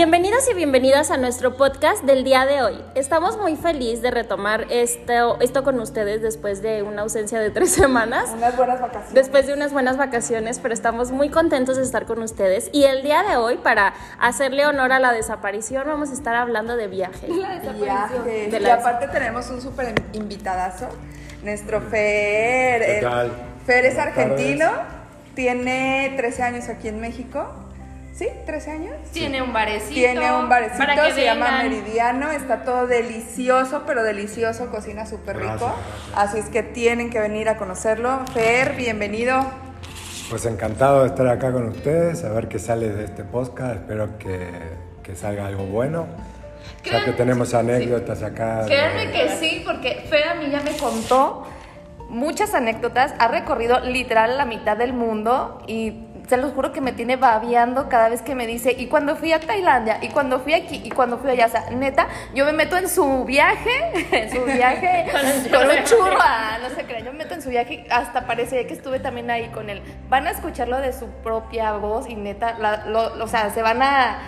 Bienvenidos y bienvenidas a nuestro podcast del día de hoy. Estamos muy felices de retomar esto, esto con ustedes después de una ausencia de tres semanas. Unas buenas vacaciones. Después de unas buenas vacaciones, pero estamos muy contentos de estar con ustedes. Y el día de hoy, para hacerle honor a la desaparición, vamos a estar hablando de viaje. Viaje. De Y la- aparte tenemos un súper invitadazo. Nuestro Fer. ¿Qué tal? Fer es argentino. Tiene 13 años aquí en México. ¿Sí? ¿13 años? Tiene un barecito. Tiene un barecito, Para que se llama. Meridiano, está todo delicioso, pero delicioso, cocina súper rico. Gracias, Así es que tienen que venir a conocerlo. Fer, bienvenido. Pues encantado de estar acá con ustedes, a ver qué sale de este podcast. Espero que, que salga algo bueno. Ya que Créanme- tenemos anécdotas acá. de- Créanme que sí, porque Fer a mí ya me contó muchas anécdotas. Ha recorrido literal la mitad del mundo y se los juro que me tiene babeando cada vez que me dice, y cuando fui a Tailandia, y cuando fui aquí, y cuando fui allá. O sea, neta, yo me meto en su viaje, en su viaje, Con un churro. ah, no se crean, yo me meto en su viaje, hasta parecía que estuve también ahí con él. Van a escucharlo de su propia voz y neta, la- lo- o sea, se van a...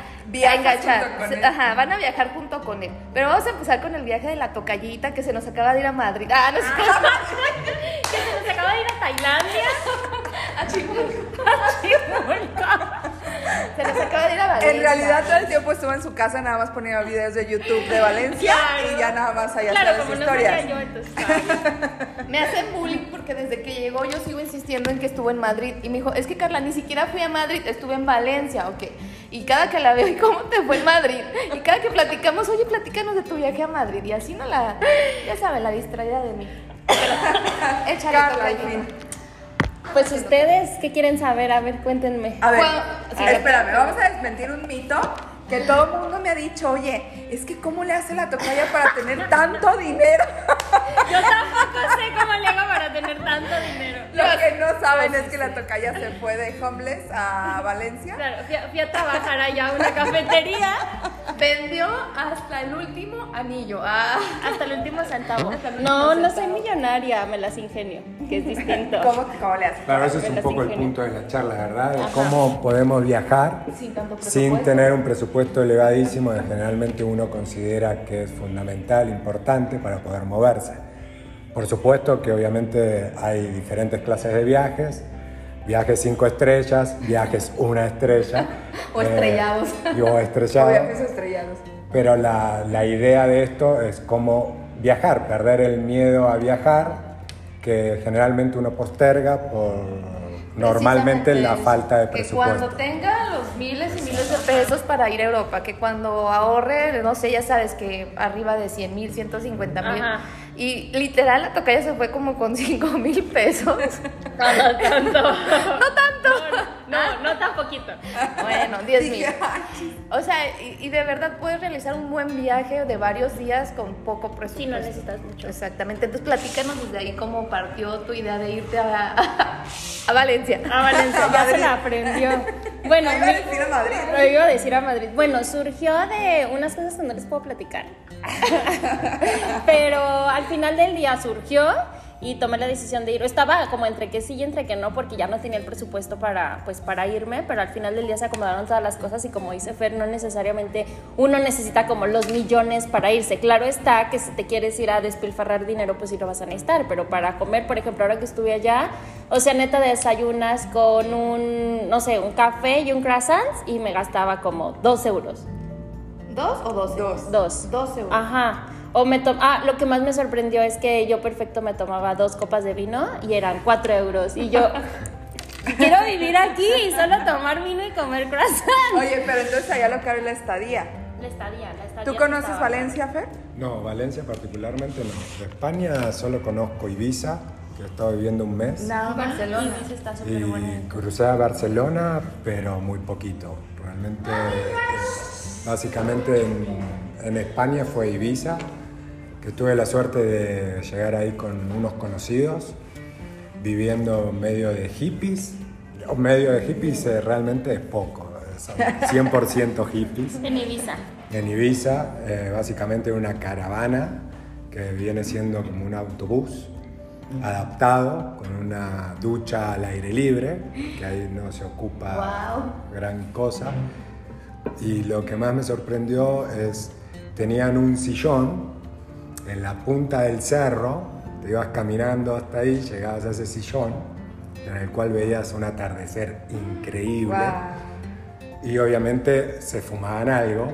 Él. Ajá, van a viajar junto con él. Pero vamos a empezar con el viaje de la tocallita que se nos acaba de ir a Madrid. Ah, no sé. que se nos acaba de ir a Tailandia. A. Se nos acaba de ir a Valencia. En realidad todo el tiempo estuvo en su casa nada más poniendo videos de YouTube de Valencia Claro. y ya nada más allá Claro, como no historias. sabía yo, entonces. Me hacen bullying porque desde que llegó yo sigo insistiendo en que estuvo en Madrid. Y me dijo, es que Carla, ni siquiera fui a Madrid, estuve en Valencia, ok. Y cada que la veo, ¿y cómo te fue en Madrid? Y cada que platicamos, oye, platícanos de tu viaje a Madrid. Y así no la, ya saben, la distraída de mí. Échale, Carla. Pues ustedes, ¿qué quieren saber? A ver, cuéntenme. A ver, sí, espérame, vamos a desmentir un mito que todo el mundo me ha dicho, oye, es que ¿cómo le hace la tocaya para tener tanto dinero? Yo tampoco sé cómo le hago para tener tanto dinero. Lo que no saben es que la tocaya se fue de Homeless a Valencia. Claro, fui a, fui a trabajar allá a una cafetería Vendió hasta el último anillo. Ah. hasta el último centavo. No, no soy millonaria, me las ingenio, que es distinto. ¿Cómo, cómo le hace? Claro, ese es un poco el punto de la charla, ¿verdad? De cómo podemos viajar Sin tanto sin presupuesto. tener un presupuesto elevadísimo que generalmente uno considera que es fundamental, importante para poder moverse. Por supuesto que obviamente hay diferentes clases de viajes, viajes cinco estrellas, viajes una estrella. O eh, estrellados. y o estrellados. O viajes estrellados. Pero la, la idea de esto es cómo viajar, perder el miedo a viajar, que generalmente uno posterga por normalmente la falta de Que presupuesto. cuando tenga los miles y miles de pesos para ir a Europa, que cuando ahorre, no sé, ya sabes que arriba de 100 mil, 150 mil. Y literal la tocaya se fue como con 5 mil pesos. No, no tanto. no tanto. No, no tan poquito. Bueno, 10 mil. Dije, "Ah, O sea, y, y de verdad puedes realizar un buen viaje de varios días con poco presupuesto. Sí, no necesitas mucho. Exactamente. Entonces, platícanos desde ahí cómo partió tu idea de irte a, a Valencia. A Valencia, A ya se Madrid. la aprendió. Bueno, Lo iba a decir a Madrid. Lo iba a decir a Madrid. Bueno, surgió de unas cosas que no les puedo platicar. Pero al final del día surgió y tomé la decisión de ir. Estaba como entre que sí y entre que no, porque ya no tenía el presupuesto para, pues, para irme, pero al final del día se acomodaron todas las cosas y como dice Fer, no necesariamente uno necesita como los millones para irse. Claro está que si te quieres ir a despilfarrar dinero, pues sí lo vas a necesitar, pero para comer, por ejemplo, ahora que estuve allá, o sea, neta desayunas con un, no sé, un café y un croissant y me gastaba como dos euros. ¿Dos o doce? Dos. Dos. 12 euros. Ajá. O me to- ah, lo que más me sorprendió es que yo perfecto me tomaba dos copas de vino y eran cuatro euros. Y yo quiero vivir aquí y solo tomar vino y comer croissant. Oye, pero entonces allá lo caro es la estadía. La estadía, la estadía. ¿Tú no conoces Valencia, Fer? No, Valencia particularmente no. De España solo conozco Ibiza, que he estado viviendo un mes. No, Barcelona. Y dice, está súper bueno. Y crucé a Barcelona, pero muy poquito. Realmente, eh, básicamente en, en España fue Ibiza, que tuve la suerte de llegar ahí con unos conocidos, viviendo medio de hippies. O medio de hippies eh, realmente es poco, eh, son 100% hippies. En Ibiza. En Ibiza, eh, básicamente una caravana que viene siendo como un autobús adaptado con una ducha al aire libre, que ahí no se ocupa Wow. gran cosa, Y lo que más me sorprendió es, tenían un sillón en la punta del cerro, te ibas caminando hasta ahí, llegabas a ese sillón, en el cual veías un atardecer increíble. Y obviamente se fumaban algo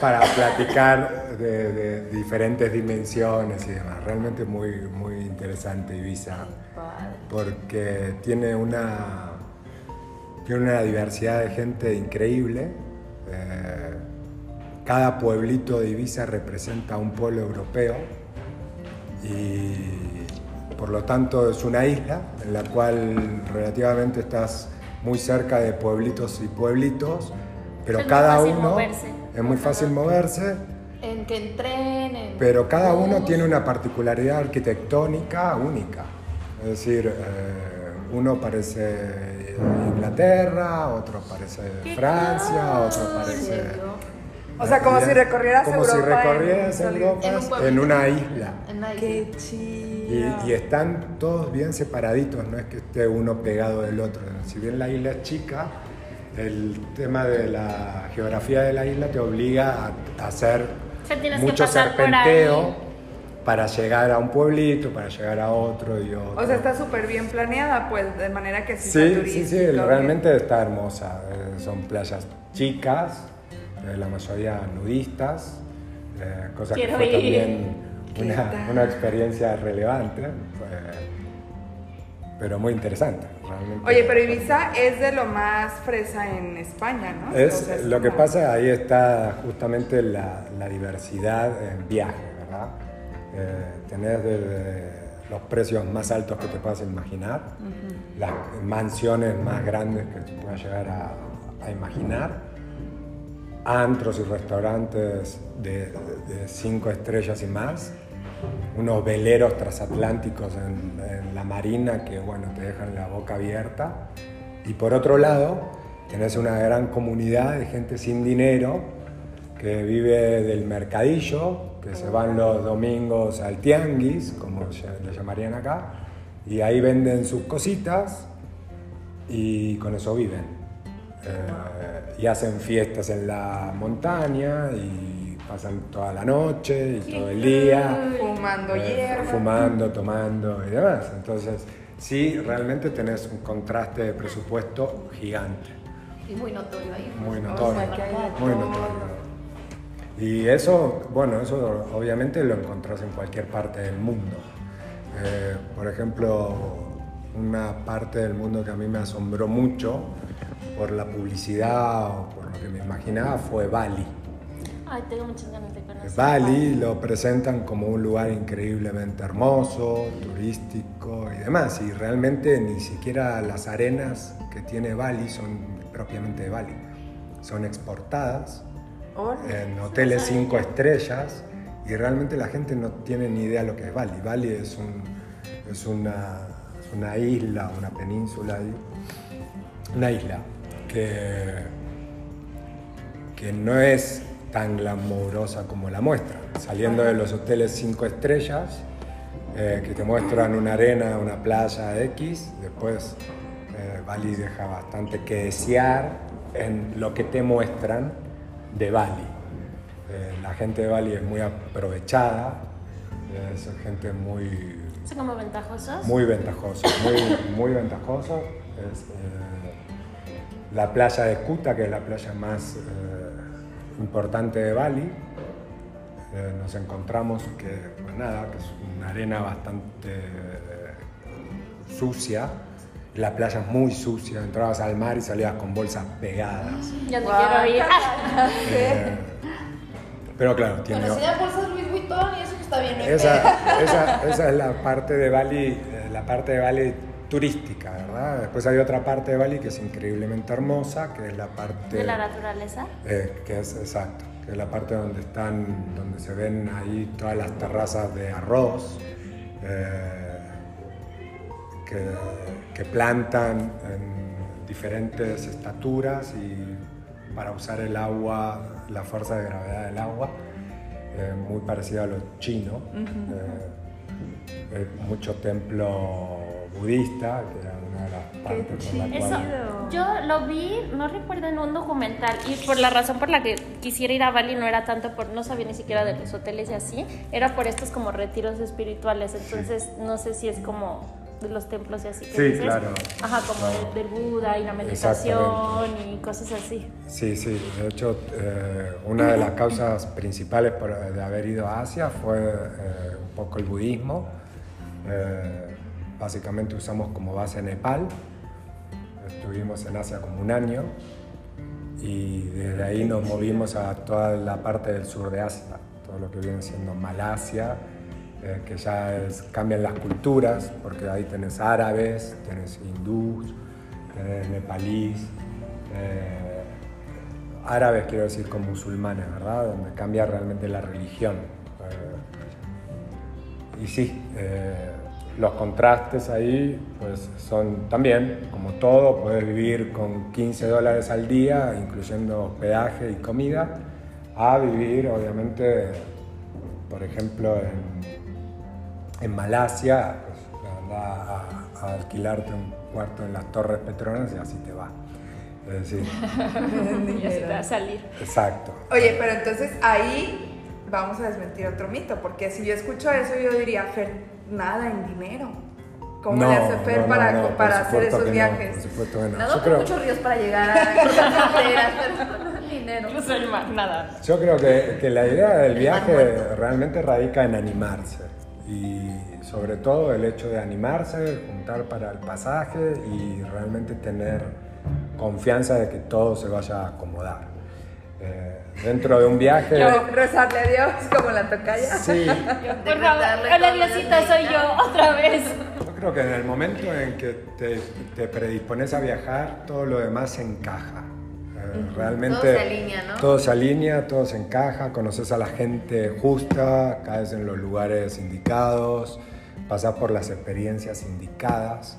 para platicar de, de diferentes dimensiones y demás. Realmente muy, muy interesante Ibiza porque tiene una, tiene una diversidad de gente increíble. Eh, cada pueblito de Ibiza representa un pueblo europeo y por lo tanto es una isla en la cual relativamente estás muy cerca de pueblitos y pueblitos, pero Es cada uno moverse. es muy fácil moverse, En que entrenen. pero cada uno tiene una particularidad arquitectónica única. Es decir, eh, uno parece Inglaterra, otro parece Francia, otro parece... O sea, como si recorrieras Como si Europa en recorrieras un soli- Europa en en, una isla. En isla. Qué Y, chido. y están todos bien separaditos, no es que esté uno pegado del otro. Si bien la isla es chica, el tema de la geografía de la isla te obliga a, hacer O sea, tienes que mucho serpenteo ahí. para llegar a un pueblito, para llegar a otro y otro. O sea, está súper bien planeada, pues, de manera que sí, Sí, sí, sí, realmente está hermosa. Eh, son playas chicas, eh, la mayoría nudistas, eh, cosa Quiero que fue ir. también ¿Qué una, una experiencia relevante, fue- pero muy interesante. Realmente. Oye, pero Ibiza es de lo más fresa en España, ¿no? Es, O sea, es lo que como- pasa, ahí está justamente la, la diversidad en viaje, ¿verdad? Eh, tenés desde los precios más altos que te puedas imaginar, las mansiones más grandes que te puedas llegar a, a imaginar, antros y restaurantes de, cinco estrellas y más, unos veleros transatlánticos en, la marina que bueno, te dejan la boca abierta. Y por otro lado, tenés una gran comunidad de gente sin dinero que vive del mercadillo, que se van los domingos al tianguis, como le llamarían acá, y ahí venden sus cositas y con eso viven. Eh, y hacen fiestas en la montaña y pasan toda la noche y todo el día. Fumando Eh, hierba. fumando, tomando y demás. Entonces, sí, realmente tenés un contraste de presupuesto gigante, Y muy notorio ahí. muy O notorio. sea, Muy notorio. Y eso, bueno, eso obviamente lo encontrás en cualquier parte del mundo. Eh, por ejemplo, una parte del mundo que a mí me asombró mucho por la publicidad o por lo que me imaginaba fue Bali. Ay, tengo muchas ganas de conocer. Bali lo presentan como un lugar increíblemente hermoso, turístico y demás. Y realmente ni siquiera las arenas que tiene Bali son propiamente de Bali. Son exportadas en hoteles cinco estrellas y realmente la gente no tiene ni idea lo que es Bali. Bali es, un- es una, es una isla, una península ahí, una isla que, que no es tan glamurosa como la muestra. Saliendo de los hoteles cinco estrellas, eh, que te muestran una arena, una playa X, después eh, Bali deja bastante que desear en lo que te muestran de Bali. Eh, la gente de Bali es muy aprovechada, es gente muy, ¿Son como ventajosos? muy ventajosa, muy, muy. Es, eh, la playa de Kuta, que es la playa más eh, importante de Bali, eh, nos encontramos que, pues nada, que es una arena bastante eh, sucia. La playa es muy sucia, entrabas al mar y salías con bolsas pegadas. Ya te Guau, quiero ir. Eh, pero claro, tiene, Bueno, si bolsas Louis Vuitton y eso que está bien. no esa, esa, esa es la parte de Bali, eh, la parte de Bali turística, ¿verdad? Después hay otra parte de Bali que es increíblemente hermosa, que es la parte De la naturaleza. eh, que es exacto, que es la parte donde están, donde se ven ahí todas las terrazas de arroz eh, que, que plantan en diferentes estaturas y para usar el agua, la fuerza de gravedad del agua, eh, muy parecida a lo chino. Mucho templo budista, que era una de las partes por las Eso, yo lo vi, no recuerdo en un documental, y por la razón por la que quisiera ir a Bali no era tanto por, no sabía ni siquiera de los hoteles y así, era por estos como retiros espirituales, entonces no sé si es como de los templos y así que Sí, dices. claro. Ajá, como No. del, Buda y la meditación y cosas así. Sí, sí. De hecho, eh, una de las causas principales por- de haber ido a Asia fue eh, un poco el budismo. Eh, básicamente usamos como base Nepal. Estuvimos en Asia como un año y desde ahí nos movimos a toda la parte del sur de Asia, todo lo que viene siendo Malasia, eh, que ya cambian las culturas, porque ahí tenés árabes, tenés hindús, tenés nepalíes, eh, árabes quiero decir con musulmanes, ¿verdad? Donde cambia realmente la religión. Eh, y sí, eh, los contrastes ahí pues son también, como todo, puedes vivir con 15 dólares al día, incluyendo hospedaje y comida, a vivir obviamente, por ejemplo, en, en Malasia, pues anda a, a alquilarte un cuarto en las Torres Petronas y así te va. Es decir, Y así te va a salir. exacto. Oye, pero entonces ahí vamos a desmentir otro mito, porque si yo escucho eso, yo diría, Fer, nada en dinero. ¿Cómo No, le hace Fer no, no, para, para hacer esos que no, viajes? por supuesto que no. Nado Yo por creo- muchos ríos para llegar a cruzar fronteras, pero no dinero. Incluso el mar, nada. Yo creo que, que la idea del viaje realmente radica en animarse y sobre todo el hecho de animarse, juntar para el pasaje y realmente tener confianza de que todo se vaya a acomodar. Eh, dentro de un viaje... Yo rezarle a Dios como la tocaya. Sí, Por favor, hola Diosito, soy yo otra vez. yo creo que en el momento en que te, te predispones a viajar, todo lo demás se encaja. Eh, Realmente Todo se alinea, ¿no? Todo se alinea, todo se encaja, conoces a la gente justa, caes en los lugares indicados, pasas por las experiencias indicadas.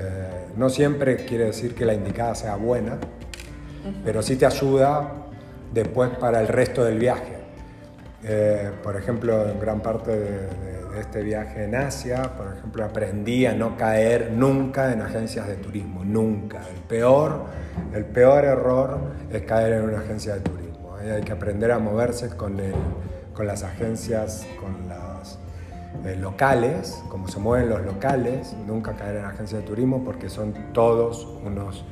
Eh, no siempre quiere decir que la indicada sea buena, pero sí te ayuda después para el resto del viaje. Eh, por ejemplo, en gran parte de, de- de este viaje en Asia, por ejemplo, aprendí a no caer nunca en agencias de turismo, nunca. El peor, el peor error es caer en una agencia de turismo. Ahí hay que aprender a moverse con, el- con las agencias, con las eh, locales, como se mueven los locales, nunca caer en agencias de turismo porque son todos unos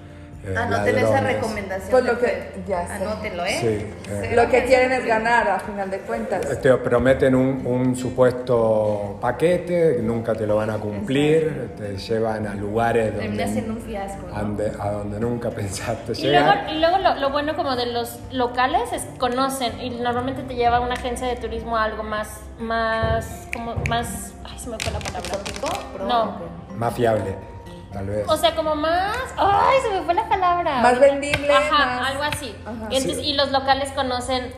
eh, Anoten esa ladrones. recomendación. Pues lo que- Fer. ya sé. Anótenlo, ¿eh? Sí, eh. Lo que quieren es ganar a final de cuentas. Te prometen un, un supuesto paquete, nunca te lo van a cumplir, te llevan a lugares Termina siendo donde, un fiasco. ¿no? a donde, a donde nunca pensaste Y luego, y luego lo, lo bueno como de los locales es conocen y normalmente te lleva una agencia de turismo a algo más, más, como más, ay se me fue la palabra. No. Más fiable, tal vez. O sea, como más, ay se me fue la palabra. Más vendible, Ajá, más- algo así. Ajá. Entonces, Sí. y los locales conocen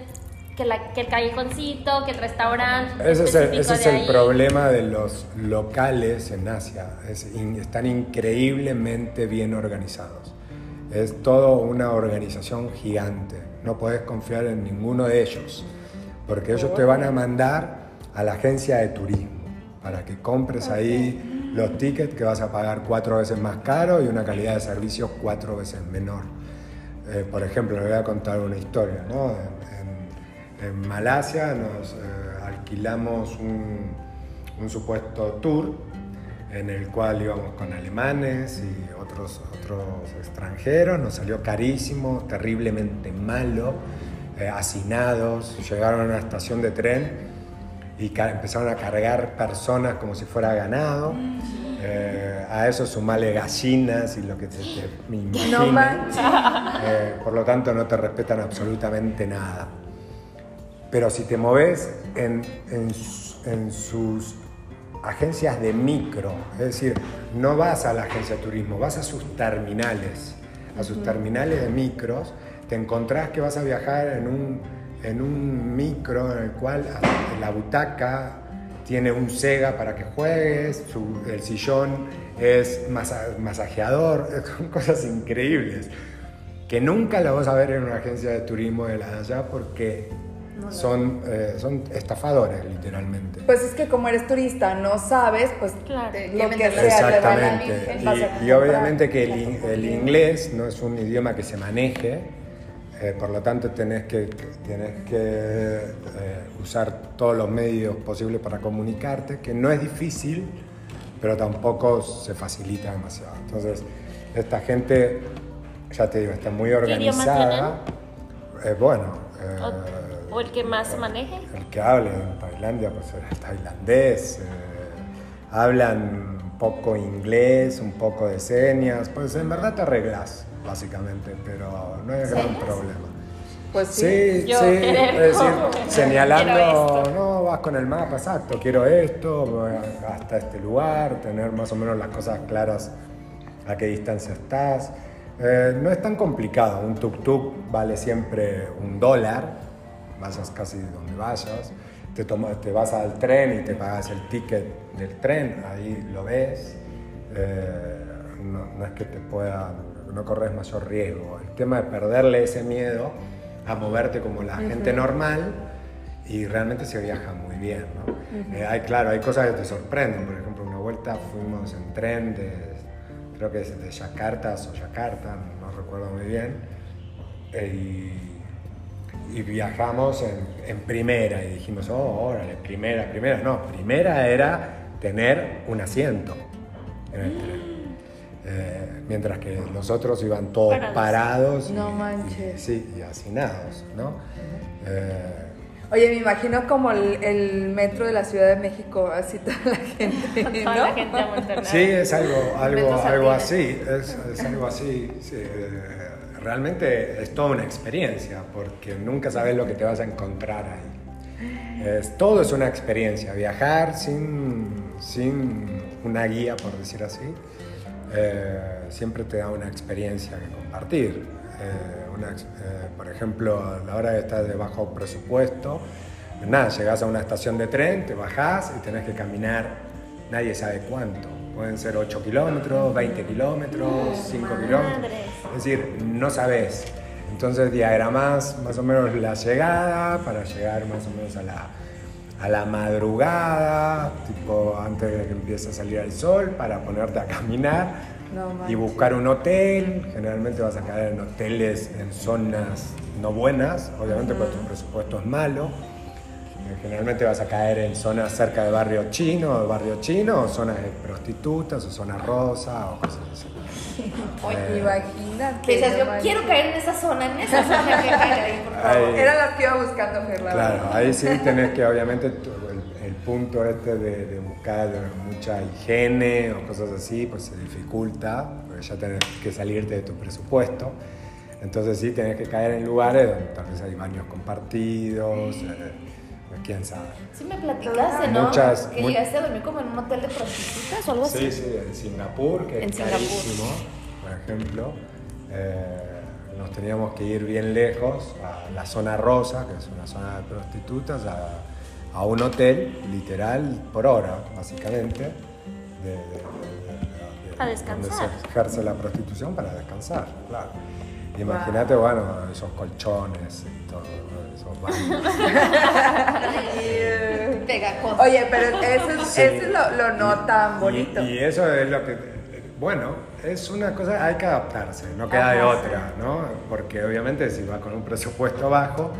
que, la, que el callejoncito, que el restaurante. ese es el, ese es problema de los locales en Asia. Es in- están increíblemente bien organizados. Es todo una organización gigante. No podés confiar en ninguno de ellos, porque ellos te van a mandar a la agencia de turismo para que compres ahí los tickets que vas a pagar cuatro veces más caro y una calidad de servicio cuatro veces menor. Eh, por ejemplo, le voy a contar una historia. ¿no? En, Malasia nos eh, alquilamos un, un supuesto tour en el cual íbamos con alemanes y otros, otros extranjeros. Nos salió carísimo, terriblemente malo, eh, hacinados. Llegaron a una estación de tren y empezaron a cargar personas como si fuera ganado. Eh, a eso sumarle gallinas y lo que te, te me imagines. No. Eh, por lo tanto, no te respetan absolutamente nada. Pero si te moves en, en en sus agencias de micro, es decir, no vas a la agencia de turismo, vas a sus terminales, a sus terminales de micros, te encontrás que vas a viajar en un, en un micro en el cual la butaca tiene un Sega para que juegues, su- el sillón es masa- masajeador, son cosas increíbles que nunca la vas a ver en una agencia de turismo de la de allá porque son, eh, son estafadores, literalmente. Pues es que como eres turista, no sabes, pues Claro. te- lo que sea te van a Exactamente. Y, y obviamente que el, el inglés no es un idioma que se maneje, eh, por lo tanto tenés que, tenés que eh, usar todos los medios posibles para comunicarte, que no es difícil, pero tampoco se facilita demasiado. Entonces, esta gente, ya te digo, está muy organizada. Eh, bueno, eh, O, o el que más maneje. el que hable en Tailandia, pues es tailandés. eh, hablan un poco inglés, un poco de señas. Pues en verdad te arreglas, básicamente, pero no hay gran problema. Pues sí. Sí, Yo sí, es decir, señalando, no, vas con el mapa, exacto, quiero esto, voy hasta este lugar, tener más o menos las cosas claras a qué distancia estás. Eh, no es tan complicado, un tuk-tuk vale siempre un dólar, vayas casi donde vayas, te, toma- te vas al tren y te pagas el ticket del tren, ahí lo ves, Eh, no, no es que te pueda, no corres mayor riesgo. El tema de perderle ese miedo a moverte como la gente normal y realmente se viaja muy bien, ¿no? Eh, hay, claro, hay cosas que te sorprenden, por ejemplo, una vuelta fuimos en tren de, creo que es de Yakarta o Yakarta, no recuerdo muy bien, eh, y, y viajamos en, en primera y dijimos, oh, órale, primera, primera, no, primera era tener un asiento en el tren. Eh, mientras que los otros iban todos Parados. parados, y, No y- manches. sí, y hacinados, ¿no? Eh, Oye, me imagino como el, el metro de la Ciudad de México, así toda la gente, Toda ¿no? la gente amontonada. Sí, es algo, algo, algo así, es, es algo así. sí, eh, realmente es toda una experiencia, porque nunca sabes lo que te vas a encontrar ahí. Es, todo es una experiencia, viajar sin, sin una guía, por decir así, eh, siempre te da una experiencia que compartir. Eh, una eh, por ejemplo, a la hora de estar de bajo presupuesto, nada, llegás a una estación de tren, te bajás y tenés que caminar, nadie sabe cuánto. Pueden ser 8 kilómetros, 20 kilómetros, 5 kilómetros. Es decir, no sabes. Entonces diagramás más o menos la llegada para llegar más o menos a la, a la madrugada, tipo antes de que empiece a salir el sol, para ponerte a caminar No y buscar un hotel. Generalmente vas a caer en hoteles en zonas no buenas, obviamente porque tu presupuesto es malo. Eh, Generalmente vas a caer en zonas cerca de barrio chino, barrio chino, o zonas de prostitutas, o zonas rosa, o cosas así. Oye, imagínate. Que dices, no yo quiero caer en esa zona, en esa zona que caer ahí, por favor. Era la que iba buscando, Fer, la Claro, verdad. ahí sí tenés que, obviamente, el, el punto este de, de buscar mucha higiene o cosas así, pues se dificulta, porque ya tenés que salirte de tu presupuesto. Entonces sí tenés que caer en lugares donde tal vez hay baños compartidos, eh, pues, quién sabe. Sí me platicaste, ¿no? Muchas- que muy- llegaste a dormir como en un hotel de prostitutas o algo así. Sí, sí, en Singapur, que En es Singapur. carísimo, por ejemplo. eh, nos teníamos que ir bien lejos a la zona rosa, que es una zona de prostitutas, a, a un hotel, literal, por hora, básicamente, de, de- de- de- descansar. donde se ejerce la prostitución para descansar, claro. Imagínate, bueno, esos colchones y todo, esos baños. Pegajoso. Oye, pero eso es, Sí. eso es lo, lo no tan bonito. Y, y eso es lo que, bueno, es una cosa, hay que adaptarse, no queda de otra, ¿no? Porque obviamente si vas con un presupuesto bajo,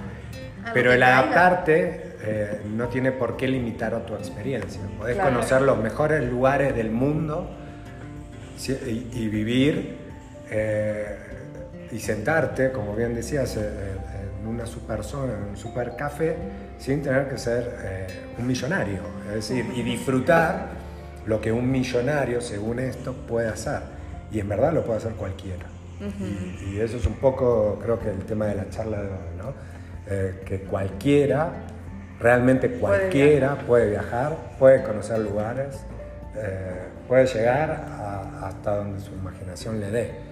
A pero el adaptarte eh, no tiene por qué limitar a tu experiencia. Podés Claro. conocer los mejores lugares del mundo y vivir eh, y sentarte, como bien decías, eh, en una super zona, en un super café, sin tener que ser eh, un millonario. Es decir, y disfrutar lo que un millonario, según esto, puede hacer. Y en verdad lo puede hacer cualquiera. y, y eso es un poco, creo que el tema de la charla de hoy, ¿no? Eh, que cualquiera, realmente cualquiera puede viajar, puede conocer lugares, eh, puede llegar a- hasta donde su imaginación le dé.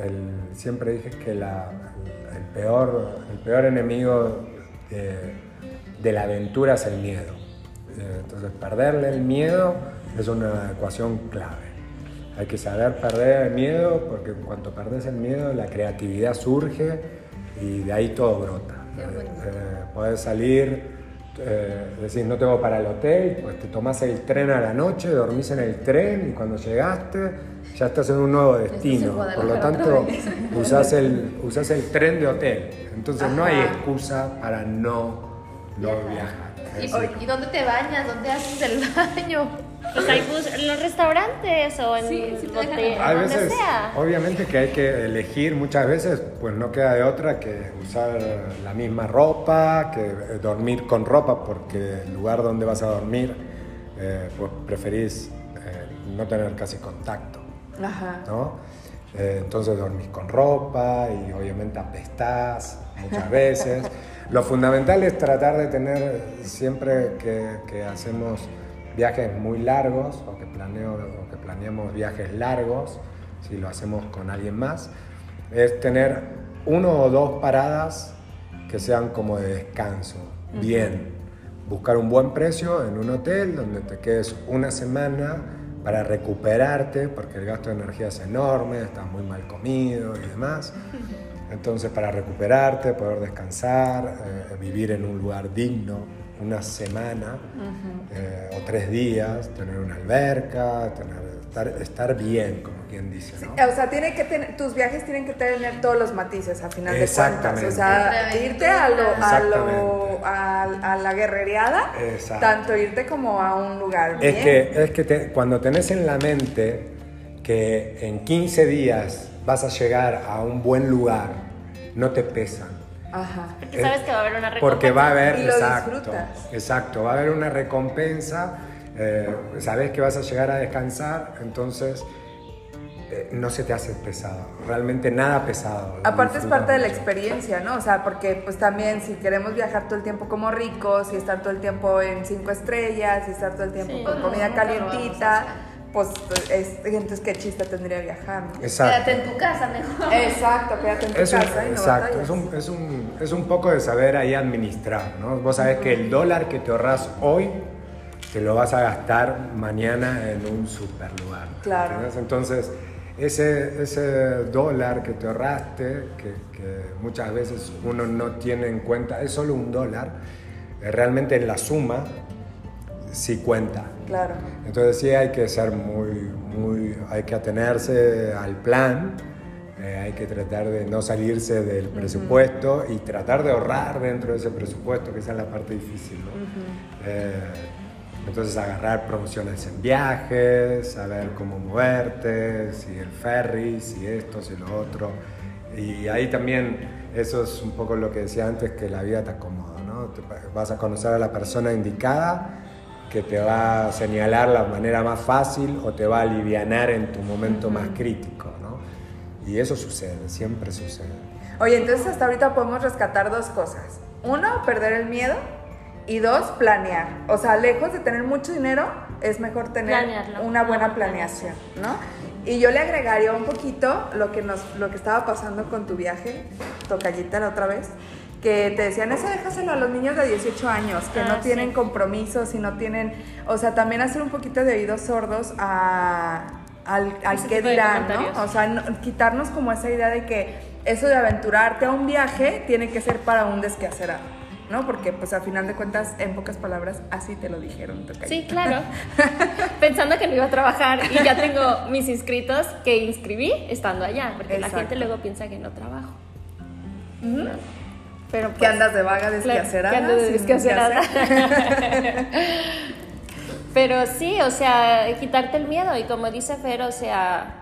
El- siempre dije que la- el, peor, el peor enemigo de, de la aventura es el miedo. Eh, Entonces, perderle el miedo es una ecuación clave. Hay que saber perder el miedo porque en cuanto perdes el miedo, la creatividad surge y de ahí todo brota. Eh, podés salir, eh, decís no tengo para el hotel, pues te tomás el tren a la noche, dormís en el tren y cuando llegaste ya estás en un nuevo destino. Por lo tanto, usás el, usás el tren de hotel. Entonces no hay excusa para no, no viajar. ¿Y, ¿Y dónde te bañas? ¿Dónde haces el baño? Pues hay bus en los restaurantes o en Sí, sí Hay donde veces, sea. obviamente que hay que elegir muchas veces, pues no queda de otra que usar la misma ropa, que eh, dormir con ropa, porque el lugar donde vas a dormir, eh, pues preferís eh, no tener casi contacto, Ajá. ¿no? Eh, entonces dormís con ropa y obviamente apestás muchas veces. Lo fundamental es tratar de tener siempre que, que hacemos viajes muy largos o que, planeo, o que planeamos viajes largos, si lo hacemos con alguien más, es tener uno o dos paradas que sean como de descanso, bien. Buscar un buen precio en un hotel donde te quedes una semana para recuperarte, porque el gasto de energía es enorme, estás muy mal comido y demás. Entonces, para recuperarte, poder descansar, eh, vivir en un lugar digno, una semana eh, o tres días, tener una alberca, tener, estar, estar bien, como quien dice, ¿no? O sea, tiene que tus viajes tienen que tener todos los matices a final de cuentas. Exactamente. O sea, irte a, lo, a, lo, a, a la guerrereada, Exacto. tanto irte como a un lugar Es bien. que, es que te- cuando tenés en la mente que en 15 días vas a llegar a un buen lugar, no te pesan. Ajá. Porque sabes que va a haber una recompensa. Porque va a haber, Y lo exacto, disfrutas. exacto, va a haber una recompensa, eh, sabes que vas a llegar a descansar, entonces eh, no se te hace pesado, realmente nada pesado. Aparte es parte de la experiencia, ¿no? O sea, porque pues también si queremos viajar todo el tiempo como ricos y estar todo el tiempo en cinco estrellas y estar todo el tiempo Sí. con No, comida a calientita, pues es- entonces qué chiste tendría viajar, ¿no? Exacto. Quédate en tu casa mejor. Exacto, quédate en tu Es un, casa y no exacto, es un, es, un, es un poco de saber ahí administrar, ¿no? Vos sabés que el dólar que te ahorras hoy, te lo vas a gastar mañana en un super lugar. Claro. ¿entendés? Entonces, ese, ese dólar que te ahorraste, que, que muchas veces uno no tiene en cuenta, es solo un dólar, eh, realmente en la suma sí cuenta. Claro. Entonces sí hay que ser muy, muy, hay que atenerse al plan, eh, hay que tratar de no salirse del presupuesto y tratar de ahorrar dentro de ese presupuesto, que esa es la parte difícil, ¿no? Eh, entonces agarrar promociones en viajes, saber cómo moverte, si el ferry, si esto, si lo otro. Y ahí también, eso es un poco lo que decía antes, que la vida te acomoda, ¿no? Te vas a conocer a la persona indicada que te va a señalar la manera más fácil o te va a alivianar en tu momento más crítico, ¿no? Y eso sucede, siempre sucede. Oye, entonces hasta ahorita podemos rescatar dos cosas. Uno, perder el miedo. Y dos, planear. O sea, lejos de tener mucho dinero, es mejor tener Planearlo. una buena planeación, ¿no? Y yo le agregaría un poquito lo que, nos, lo que estaba pasando con tu viaje, tocallita la otra vez, que te decían, eso déjaselo a los niños de 18 años, que Ah, no tienen sí. compromisos y no tienen, o sea, también hacer un poquito de oídos sordos a, al, al qué dirán, ¿no? O sea, no- quitarnos como esa idea de que eso de aventurarte a un viaje tiene que ser para un desquacerado, ¿no? Porque pues a final de cuentas, en pocas palabras, así te lo dijeron. tocallita. Sí, claro. Pensando que no iba a trabajar y ya tengo mis inscritos que inscribí estando allá, porque la gente luego piensa que no trabajo. Pero Que pues, andas de vaga desquacerada. que de desquacerada. Pero sí, o sea, quitarte el miedo y como dice Fer, o sea,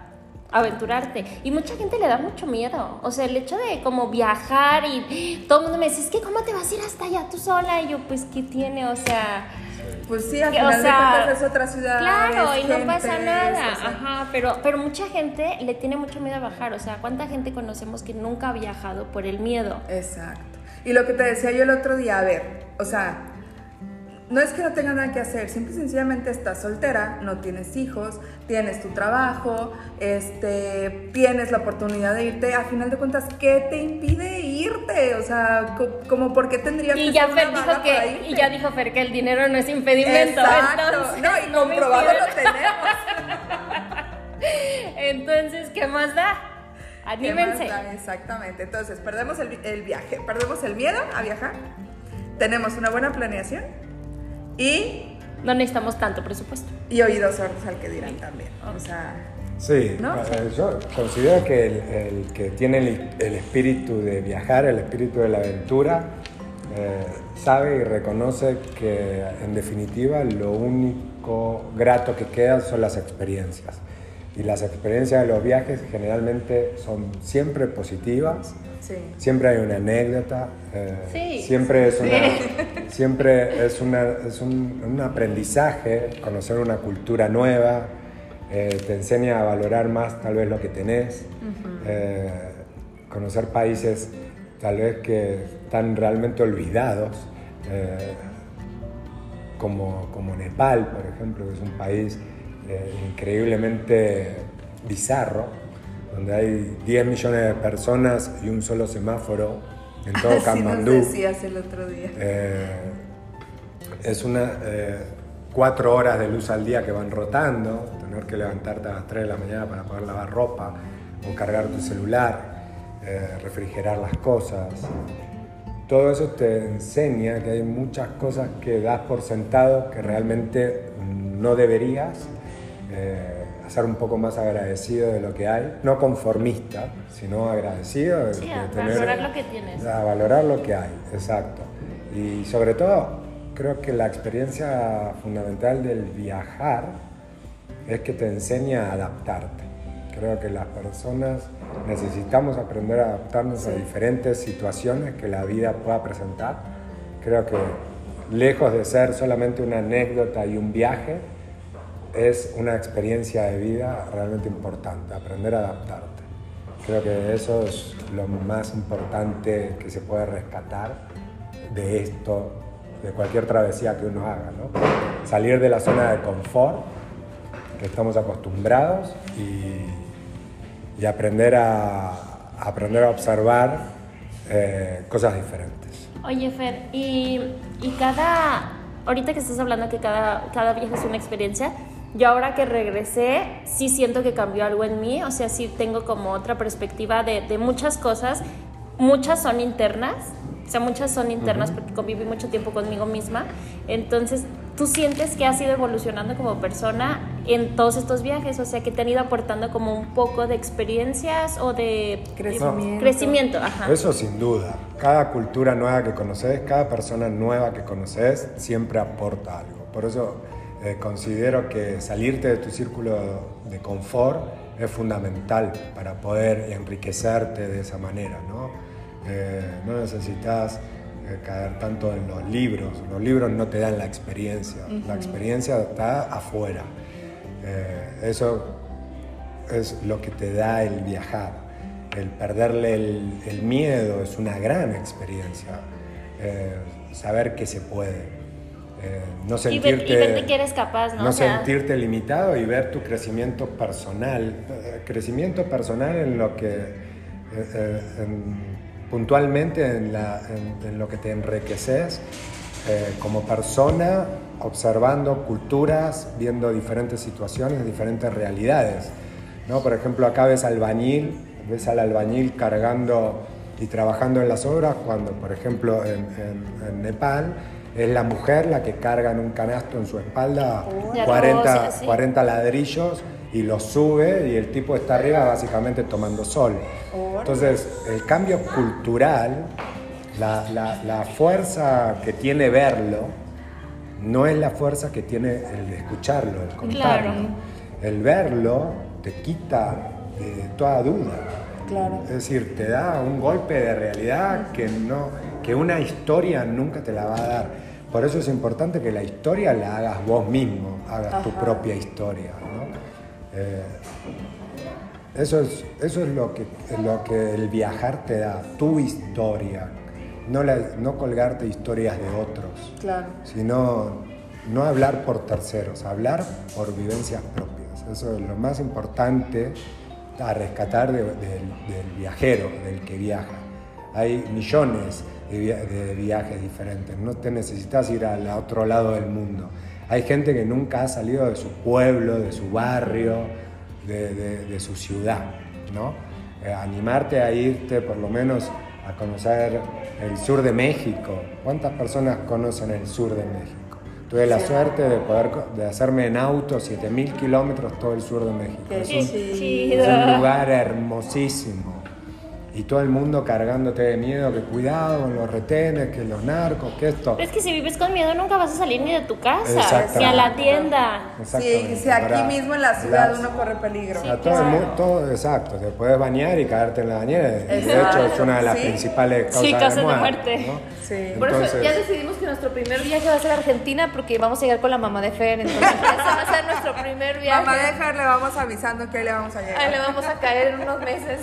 aventurarte. Y mucha gente le da mucho miedo. O sea, el hecho de como viajar y todo el mundo me dice, es que ¿cómo te vas a ir hasta allá tú sola? Y yo, pues, ¿qué tiene? O sea, Pues sí, al Que, o final sea, de cuentas es otra ciudad. claro, y no pasa nada. es, o sea, Ajá, pero, pero mucha gente le tiene mucho miedo a bajar. O sea, ¿cuánta gente conocemos que nunca ha viajado por el miedo? Exacto. Y lo que te decía yo el otro día, a ver, o sea, no es que no tengas nada que hacer, simple y sencillamente estás soltera, no tienes hijos, tienes tu trabajo, este, tienes la oportunidad de irte. A final de cuentas, ¿qué te impide irte? O sea, co- como por qué tendrías Y que ya Fer dijo que, y ya dijo Fer que el dinero no es impedimento. Exacto. Entonces, no, y no comprobado lo tenemos. Entonces, ¿qué más da? ¿Qué más Anímense. Exactamente. Entonces, perdemos el, el viaje, perdemos el miedo a viajar, tenemos una buena planeación y, No necesitamos tanto presupuesto. y oídos sordos al que dirán también. O sea, Sí, ¿No? eh, yo considero que el, el que tiene el, el espíritu de viajar, el espíritu de la aventura, eh, sabe y reconoce que en definitiva lo único grato que queda son las experiencias. Y las experiencias de los viajes generalmente son siempre positivas, sí. siempre hay una anécdota, eh, Sí. siempre es, una, siempre es, una, es un, un aprendizaje, conocer una cultura nueva, eh, te enseña a valorar más tal vez lo que tenés, eh, conocer países tal vez que están realmente olvidados, como, como Nepal, por ejemplo, que es un país eh, increíblemente bizarro, donde hay 10 millones de personas y un solo semáforo en todo Así Kamandú. nos decías el otro día. Eh, es una eh, cuatro horas de luz al día que van rotando, tener que levantarte a las 3 de la mañana para poder lavar ropa o cargar tu celular, eh, refrigerar las cosas. Todo eso te enseña que hay muchas cosas que das por sentado que realmente no deberías. Eh, ser un poco más agradecido de lo que hay, no conformista, sino agradecido de, Sí, de a tener- valorar lo que tienes. a valorar lo que hay, exacto. Y sobre todo, creo que la experiencia fundamental del viajar es que te enseña a adaptarte. Creo que las personas necesitamos aprender a adaptarnos a diferentes situaciones que la vida pueda presentar. Creo que lejos de ser solamente una anécdota y un viaje, es una experiencia de vida realmente importante, aprender a adaptarte. Creo que eso es lo más importante que se puede rescatar de esto, de cualquier travesía que uno haga, ¿no? Salir de la zona de confort, que estamos acostumbrados, y, y aprender, a, aprender a observar eh, cosas diferentes. Oye, Fer, y, y cada. Ahorita que estás hablando que cada, cada viaje es una experiencia, yo ahora que regresé, sí siento que cambió algo en mí, o sea, sí tengo como otra perspectiva de, de muchas cosas. Muchas son internas, o sea, muchas son internas porque conviví mucho tiempo conmigo misma. Entonces, tú sientes que has ido evolucionando como persona en todos estos viajes, o sea, que te han ido aportando como un poco de experiencias o de Crecimiento. crecimiento, ajá. Eso sin duda. Cada cultura nueva que conoces, cada persona nueva que conoces, siempre aporta algo. Por eso eh, considero que salirte de tu círculo de confort es fundamental para poder enriquecerte de esa manera. No, Eh, no necesitas eh, caer tanto en los libros. Los libros no te dan la experiencia. La experiencia está afuera. Eh, eso es lo que te da el viajar. El perderle el, el miedo es una gran experiencia. Saber que se puede. Eh, no Y, ver- sentirte, y que eres capaz, ¿no? no O sea, sentirte limitado y ver tu crecimiento personal. Eh, crecimiento personal en lo que eh, en- puntualmente en, la- en- en lo que te enriqueces como persona, observando culturas, viendo diferentes situaciones, diferentes realidades. ¿no? Por ejemplo, acá ves albañil, ves al albañil cargando y trabajando en las obras, cuando, por ejemplo, en, en- en Nepal es la mujer la que carga en un canasto en su espalda Ya 40, todo, sí, sí. 40 ladrillos y los sube y el tipo está arriba básicamente tomando sol. Entonces, el cambio cultural, la, la- la fuerza que tiene verlo, no es la fuerza que tiene el escucharlo, el contarlo. Claro. El verlo te quita toda duda. Claro. Es decir, te da un golpe de realidad que, no, que una historia nunca te la va a dar. Por eso es importante que la historia la hagas vos mismo, hagas tu propia historia. ¿no? Eh, eso es, eso es lo, que, lo que el viajar te da, tu historia. No, la- no colgarte historias de otros, Claro. sino no hablar por terceros, hablar por vivencias propias. Eso es lo más importante a rescatar de- del- del viajero, del que viaja. Hay millones de, via- de viajes diferentes, no te necesitas ir al otro lado del mundo. Hay gente que nunca ha salido de su pueblo, de su barrio, de, de- de su ciudad, ¿no? eh, animarte a irte por lo menos a conocer el sur de México. ¿Cuántas personas conocen el sur de México? Tuve la suerte de poder de hacerme en auto 7000 kilómetros todo el sur de México. Es un, es un lugar hermosísimo. Y todo el mundo cargándote de miedo, que cuidado con los retenes, que los narcos, que esto. Es que si vives con miedo nunca vas a salir ni de tu casa, Exactamente. ni a la tienda. Sí, si aquí para- mismo en la ciudad uno corre peligro. a todo, el mu- todo, exacto, te puedes bañar y caerte en la bañera. y De hecho, es una de las sí. principales causas, Sí, causas de de muerte. muerte. ¿no? Sí. Por eso ya decidimos que nuestro primer viaje va a ser a Argentina porque vamos a llegar con la mamá de Fer. Entonces, ese va a ser nuestro primer viaje. Mamá de Fer le vamos avisando que ahí le vamos a llegar. Ahí le vamos a caer en unos meses.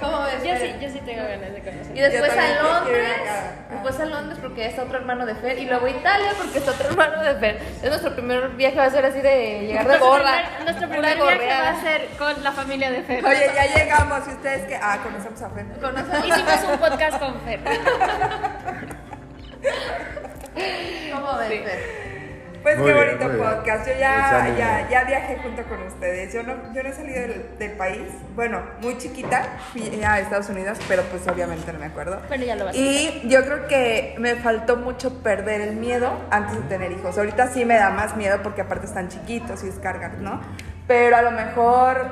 ¿Cómo ves? Yo sí, yo sí tengo ganas de conocer. Y después a Londres. Ah. después a Londres porque está otro hermano de Fer, y luego a Italia porque está otro hermano de Fer. Entonces nuestro primer viaje va a ser así de llegar de Nuestro gorra. primer- Nuestro primer viaje va a ser con la familia de Fer. Oye, ya llegamos. ¿Y ustedes que Ah, conocemos a Fer. Conocemos- Hicimos un podcast con Fer. ¿Cómo ves, Fer? Pues Muy qué bien, bonito podcast. Yo ya, ya, ya viajé junto con ustedes. Yo no, yo no he salido del, del país. Bueno, muy chiquita. Fui a Estados Unidos, pero pues obviamente no me acuerdo. Pero ya lo vas a Y yo creo que me faltó mucho perder el miedo antes de tener hijos. Ahorita sí me da más miedo porque aparte están chiquitos y descargan, ¿no? Pero a lo mejor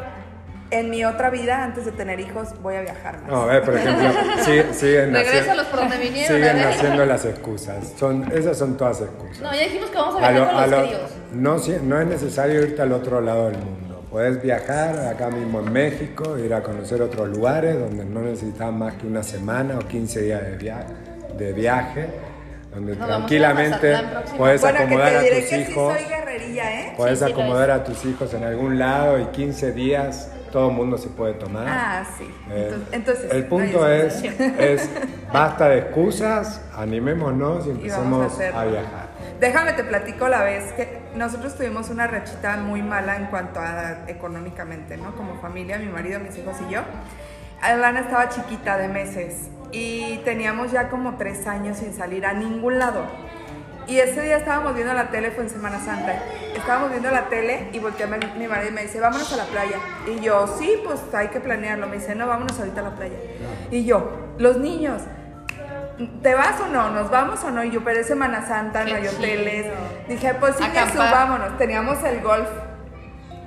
en mi otra vida, antes de tener hijos, voy a viajar más. No, a ver, por ejemplo, sí- siguen, Regresa haci- por donde vinieron, siguen a haciendo las excusas. Son, esas son todas excusas. No, ya dijimos que vamos a A viajar lo- con a los lo- críos. no, es necesario irte al otro lado del mundo. Puedes viajar acá mismo en México, ir a conocer otros lugares donde no necesitas más que una semana o 15 días de, via- de viaje, donde Nos a tranquilamente puedes bueno, que acomodar a tus que hijos. sí soy guerrerilla, ¿eh? Puedes Sí, sí lo acomodar a tus hijos en algún lado y 15 días todo el mundo se puede tomar. Ah, sí. Eh, Entonces, el punto es, es, basta de excusas, animémonos y empecemos a viajar. Déjame te platico la vez que nosotros tuvimos una rachita muy mala en cuanto a económicamente, ¿no? Como familia, mi marido, mis hijos y yo. Alana estaba chiquita de meses y teníamos ya como tres años sin salir a ningún lado. Y ese día estábamos viendo la tele, fue en Semana Santa. Estábamos viendo la tele y volteé a mi, mi marido y me dice, vámonos a la playa. Y yo, sí, pues hay que planearlo. Me dice, no, vámonos ahorita a la playa. Y yo, los niños, ¿te vas o no? ¿Nos vamos o no? Y yo, pero es Semana Santa, no hay hoteles. Dije, pues sí, Acampar. subámonos. Teníamos el golf.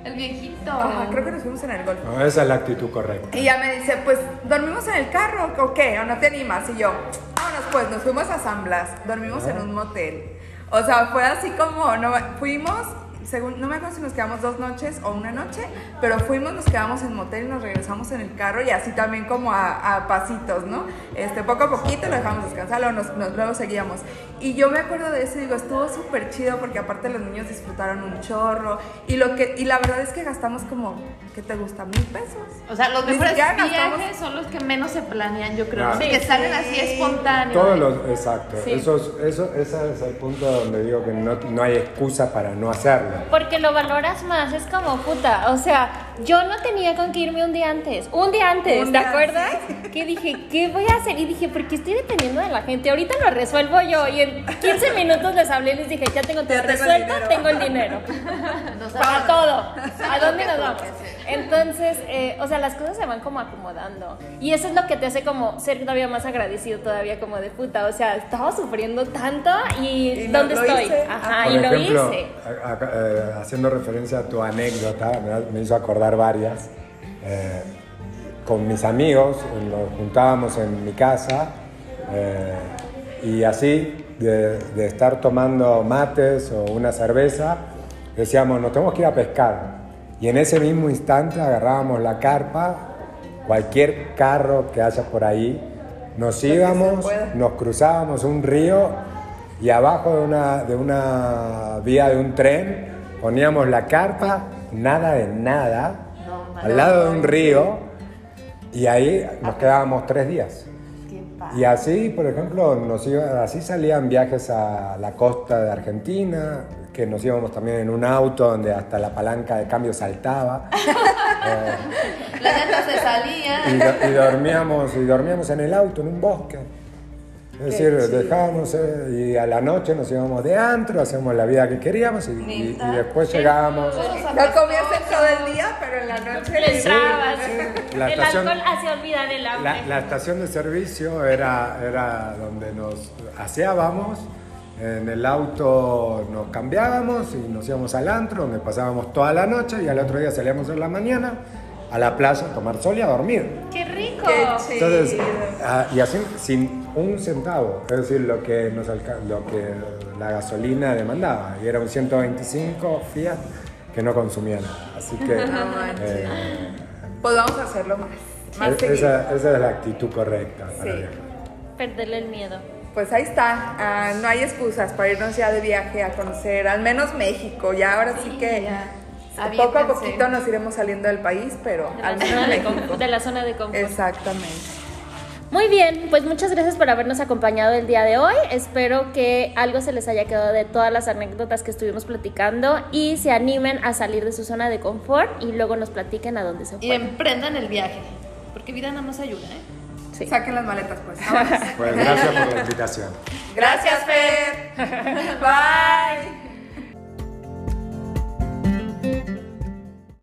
El viejito. Ajá, creo que nos fuimos en el golf. No, esa es la actitud correcta. Y ya me dice, pues, ¿dormimos en el carro o qué? ¿O no te animas? Y yo, vámonos pues, nos fuimos a San Blas, dormimos en un motel. O sea, fue así como, no, fuimos, según, no me acuerdo si nos quedamos dos noches o una noche, pero fuimos, nos quedamos en motel y nos regresamos en el carro y así también como a, a pasitos, ¿no? Este, poco a poquito lo dejamos descansar, luego, nos, nos- luego seguíamos. Y yo me acuerdo de eso y digo, estuvo súper chido porque aparte los niños disfrutaron un chorro y lo que, y la verdad es que gastamos como, ¿qué te gusta? ¿Mil pesos? O sea, los mejores viajes gastamos- son los que menos se planean, yo creo. Ah. Sí, que salen así sí. espontáneos. Todos los, exacto. Sí. Eso, es- eso, ese es el punto donde digo que no, no hay excusa para no hacerlo. Porque lo valoras más, es como puta. O sea, yo no tenía con que irme un día antes. Un día antes, Un ¿te día acuerdas? Que dije, ¿qué voy a hacer? Y dije, ¿por qué estoy dependiendo de la gente? Ahorita lo resuelvo yo. Y en 15 minutos les hablé y les dije, ya tengo todo Ya tengo el resuelto, dinero. tengo el dinero. Para todo. ¿A dónde Lo nos vamos? Entonces, eh, o sea, las cosas se van como acomodando. Y eso es lo que te hace como ser todavía más agradecido todavía como de puta. O sea, estaba sufriendo tanto y, Y lo- ¿dónde lo estoy? hice. Ajá, Por y lo ejemplo, hice. a- a- eh, haciendo referencia a tu anécdota, me, me hizo acordar varias. Eh, con mis amigos eh, nos juntábamos en mi casa eh, y así de, de estar tomando mates o una cerveza, decíamos, nos tenemos que ir a pescar. Y en ese mismo instante agarrábamos la carpa, cualquier carro que haya por ahí, nos íbamos, nos cruzábamos un río y abajo de una, de una vía de un tren poníamos la carpa, nada de nada, al lado de un río y ahí nos quedábamos tres días. Y así, por ejemplo, nos iba, así salían viajes a la costa de Argentina, que nos íbamos también en un auto donde hasta la palanca de cambio saltaba. Eh, La neta se salía. y, do- y dormíamos, y dormíamos en el auto, en un bosque. Es decir, dejábamos eh, y a la noche nos íbamos de antro, hacíamos la vida que queríamos y, y- y después llegábamos. No comías todo el día, pero en la noche Le. La El estación- alcohol hace olvidar el hambre. La, la estación de servicio era, era donde nos aseábamos, en el auto nos cambiábamos y nos íbamos al antro, donde pasábamos toda la noche y al otro día salíamos en la mañana a la playa a tomar sol y a dormir. ¡Qué rico! Qué chido. Entonces, ah, y así sin un centavo, es decir, lo que, nos lo que la gasolina demandaba, y era un 125 Fiat que no consumía nada. Así que No eh, Pues vamos a hacerlo más. Más e- seguido. esa, esa es la actitud correcta para Sí. viajar. Perderle el miedo. Pues ahí está, Ah, no hay excusas para irnos ya de viaje a conocer al menos México. Ya ahora sí, que ya. poco a poquito nos iremos saliendo del país, pero De la, al zona menos de, México. confort, de la zona de confort. Exactamente. Muy bien, pues muchas gracias por habernos acompañado el día de hoy. Espero que algo se les haya quedado de todas las anécdotas que estuvimos platicando y se animen a salir de su zona de confort y luego nos platiquen a dónde se Y fueron. emprendan el viaje. Porque vida nada más ayuda, ¿eh? Sí. Saquen las maletas, pues. Pues gracias por la invitación. Gracias, Fer. Bye.